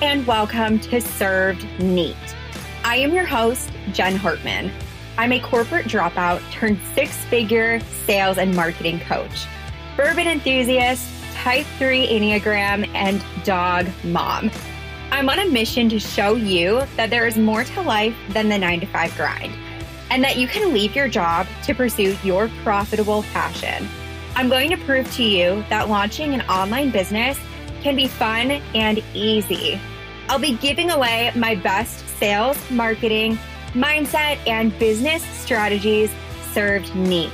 and welcome to Served Neat. I am your host, Jen Hartman. I'm a corporate dropout turned six figure sales and marketing coach, bourbon enthusiast, type 3 Enneagram, and dog mom. I'm on a mission to show you that there is more to life than the nine to five grind, and that you can leave your job to pursue your profitable passion. I'm going to prove to you that launching an online business can be fun and easy. I'll be giving away my best sales, marketing, mindset, and business strategies served neat.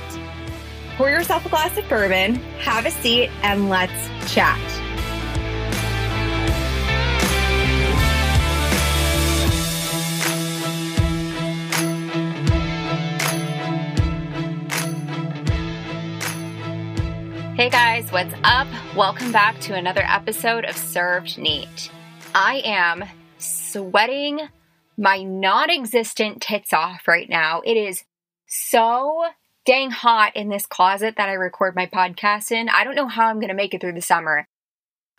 Pour yourself a glass of bourbon, have a seat, and let's chat. Hey guys, what's up? Welcome back to another episode of Served Neat. I am sweating my non existent tits off right now. It is so dang hot in this closet that I record my podcast in. I don't know how I'm going to make it through the summer.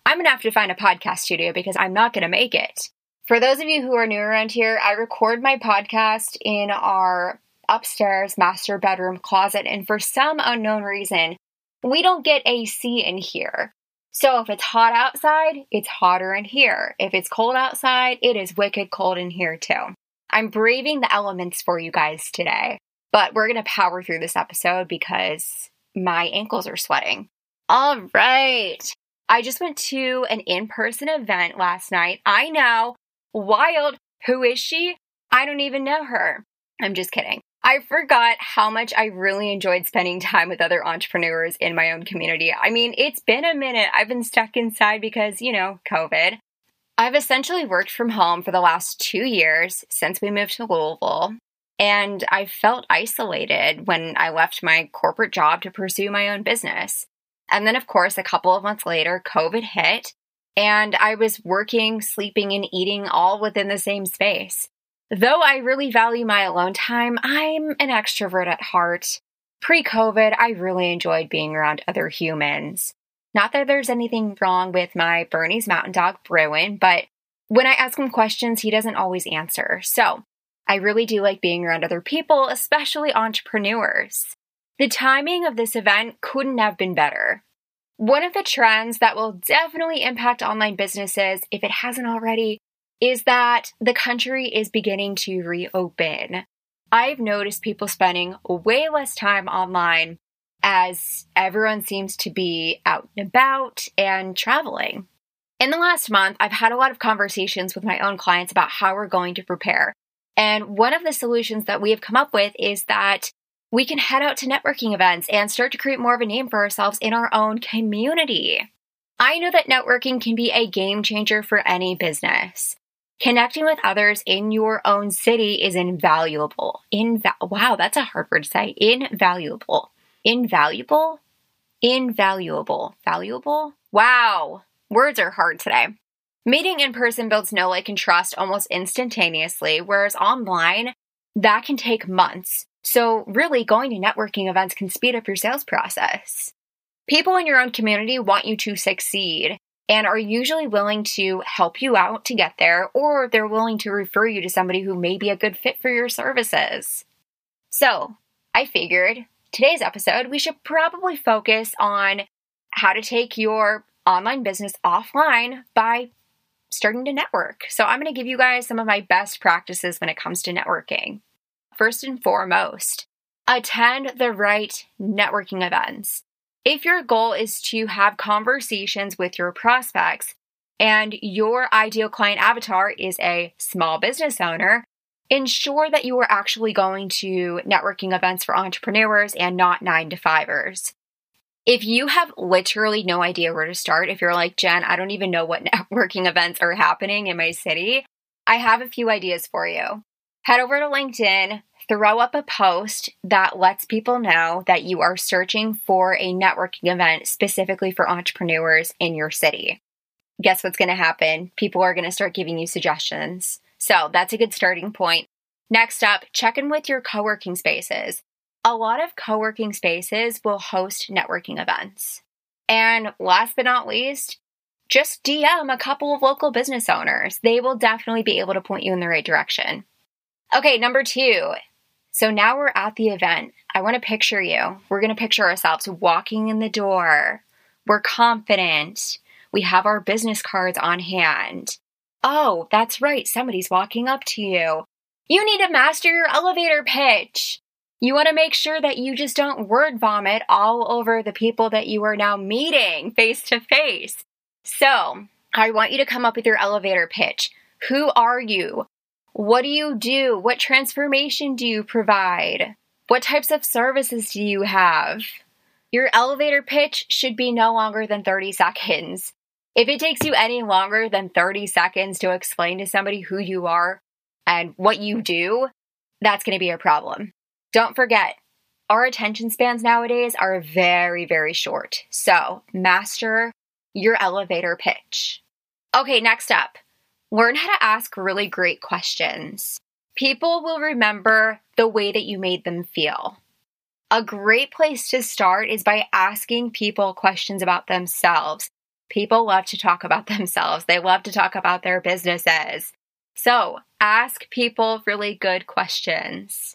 I'm going to have to find a podcast studio because I'm not going to make it. For those of you who are new around here, I record my podcast in our upstairs master bedroom closet, and for some unknown reason, we don't get AC in here. So if it's hot outside, it's hotter in here. If it's cold outside, it is wicked cold in here too. I'm braving the elements for you guys today, but we're going to power through this episode because my ankles are sweating. All right. I just went to an in person event last night. I know. Wild. Who is she? I don't even know her. I'm just kidding. I forgot how much I really enjoyed spending time with other entrepreneurs in my own community. I mean, it's been a minute. I've been stuck inside because, you know, COVID. I've essentially worked from home for the last two years since we moved to Louisville. And I felt isolated when I left my corporate job to pursue my own business. And then, of course, a couple of months later, COVID hit, and I was working, sleeping, and eating all within the same space. Though I really value my alone time, I'm an extrovert at heart. Pre COVID, I really enjoyed being around other humans. Not that there's anything wrong with my Bernese mountain dog, Bruin, but when I ask him questions, he doesn't always answer. So I really do like being around other people, especially entrepreneurs. The timing of this event couldn't have been better. One of the trends that will definitely impact online businesses, if it hasn't already, is that the country is beginning to reopen. I've noticed people spending way less time online as everyone seems to be out and about and traveling. In the last month, I've had a lot of conversations with my own clients about how we're going to prepare. And one of the solutions that we have come up with is that we can head out to networking events and start to create more of a name for ourselves in our own community. I know that networking can be a game changer for any business. Connecting with others in your own city is invaluable. Inva- wow, that's a hard word to say. Invaluable. Invaluable? Invaluable. Valuable? Wow. Words are hard today. Meeting in person builds know, like, and trust almost instantaneously, whereas online, that can take months. So, really, going to networking events can speed up your sales process. People in your own community want you to succeed and are usually willing to help you out to get there, or they're willing to refer you to somebody who may be a good fit for your services. So, I figured today's episode we should probably focus on how to take your online business offline by starting to network. So, I'm going to give you guys some of my best practices when it comes to networking. First and foremost, attend the right networking events. If your goal is to have conversations with your prospects and your ideal client avatar is a small business owner, ensure that you are actually going to networking events for entrepreneurs and not nine to fivers. If you have literally no idea where to start, if you're like, Jen, I don't even know what networking events are happening in my city, I have a few ideas for you. Head over to LinkedIn, throw up a post that lets people know that you are searching for a networking event specifically for entrepreneurs in your city. Guess what's going to happen? People are going to start giving you suggestions. So that's a good starting point. Next up, check in with your co working spaces. A lot of co working spaces will host networking events. And last but not least, just DM a couple of local business owners. They will definitely be able to point you in the right direction. Okay, number two. So now we're at the event. I want to picture you. We're going to picture ourselves walking in the door. We're confident. We have our business cards on hand. Oh, that's right. Somebody's walking up to you. You need to master your elevator pitch. You want to make sure that you just don't word vomit all over the people that you are now meeting face to face. So, I want you to come up with your elevator pitch. Who are you? What do you do? What transformation do you provide? What types of services do you have? Your elevator pitch should be no longer than 30 seconds. If it takes you any longer than 30 seconds to explain to somebody who you are and what you do, that's going to be a problem. Don't forget, our attention spans nowadays are very, very short. So master your elevator pitch. Okay, next up, learn how to ask really great questions. People will remember the way that you made them feel. A great place to start is by asking people questions about themselves. People love to talk about themselves, they love to talk about their businesses. So ask people really good questions.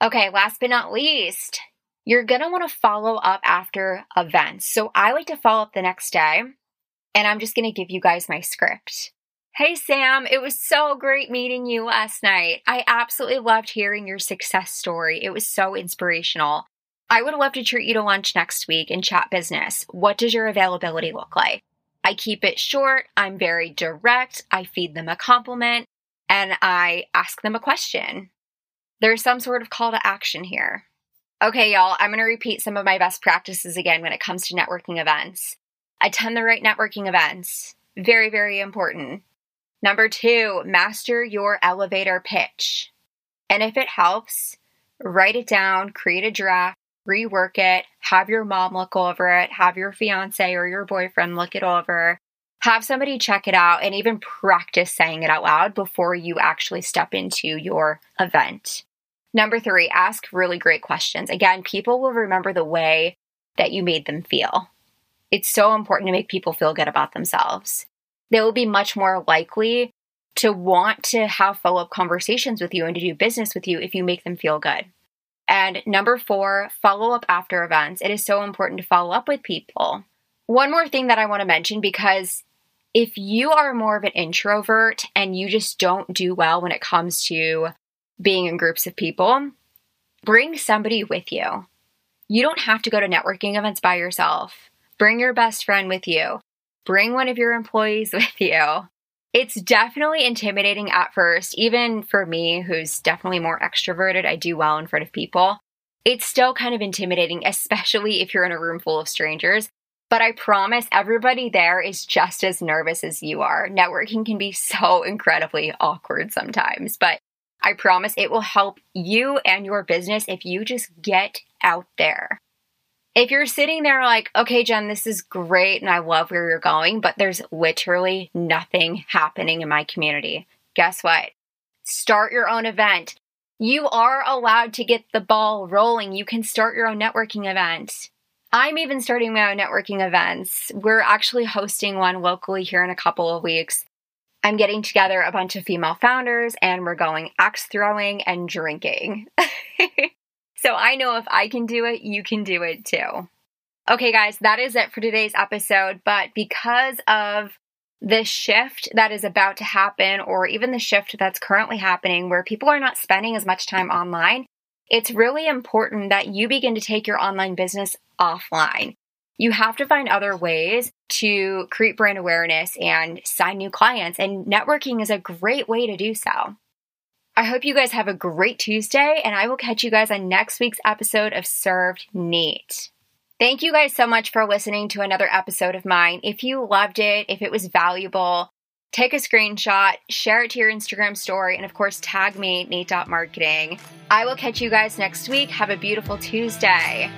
Okay, last but not least, you're want to follow up after events. So I like to follow up the next day, and I'm just to give you guys my script. Hey, Sam, it was so great meeting you last night. I absolutely loved hearing your success story. It was so inspirational. I would love to treat you to lunch next week and chat business. What does your availability look like? I keep it short, I'm very direct, I feed them a compliment, and I ask them a question. There's some sort of call to action here. Okay, y'all, I'm going to repeat some of my best practices again when it comes to networking events. Attend the right networking events. Very, very important. Number two, master your elevator pitch. And if it helps, write it down, create a draft, rework it, have your mom look over it, have your fiance or your boyfriend look it over, have somebody check it out, and even practice saying it out loud before you actually step into your event. Number three, ask really great questions. Again, people will remember the way that you made them feel. It's so important to make people feel good about themselves. They will be much more likely to want to have follow up conversations with you and to do business with you if you make them feel good. And number four, follow up after events. It is so important to follow up with people. One more thing that I want to mention because if you are more of an introvert and you just don't do well when it comes to being in groups of people, bring somebody with you. You don't have to go to networking events by yourself. Bring your best friend with you. Bring one of your employees with you. It's definitely intimidating at first, even for me, who's definitely more extroverted. I do well in front of people. It's still kind of intimidating, especially if you're in a room full of strangers. But I promise everybody there is just as nervous as you are. Networking can be so incredibly awkward sometimes, but I promise it will help you and your business if you just get out there. If you're sitting there like, okay, Jen, this is great and I love where you're going, but there's literally nothing happening in my community, guess what? Start your own event. You are allowed to get the ball rolling. You can start your own networking event. I'm even starting my own networking events. We're actually hosting one locally here in a couple of weeks. I'm getting together a bunch of female founders and we're going axe throwing and drinking. so I know if I can do it, you can do it too. Okay, guys, that is it for today's episode. But because of the shift that is about to happen, or even the shift that's currently happening where people are not spending as much time online, it's really important that you begin to take your online business offline. You have to find other ways to create brand awareness and sign new clients, and networking is a great way to do so. I hope you guys have a great Tuesday, and I will catch you guys on next week's episode of Served Neat. Thank you guys so much for listening to another episode of mine. If you loved it, if it was valuable, take a screenshot, share it to your Instagram story, and of course, tag me, Neat Marketing. I will catch you guys next week. Have a beautiful Tuesday.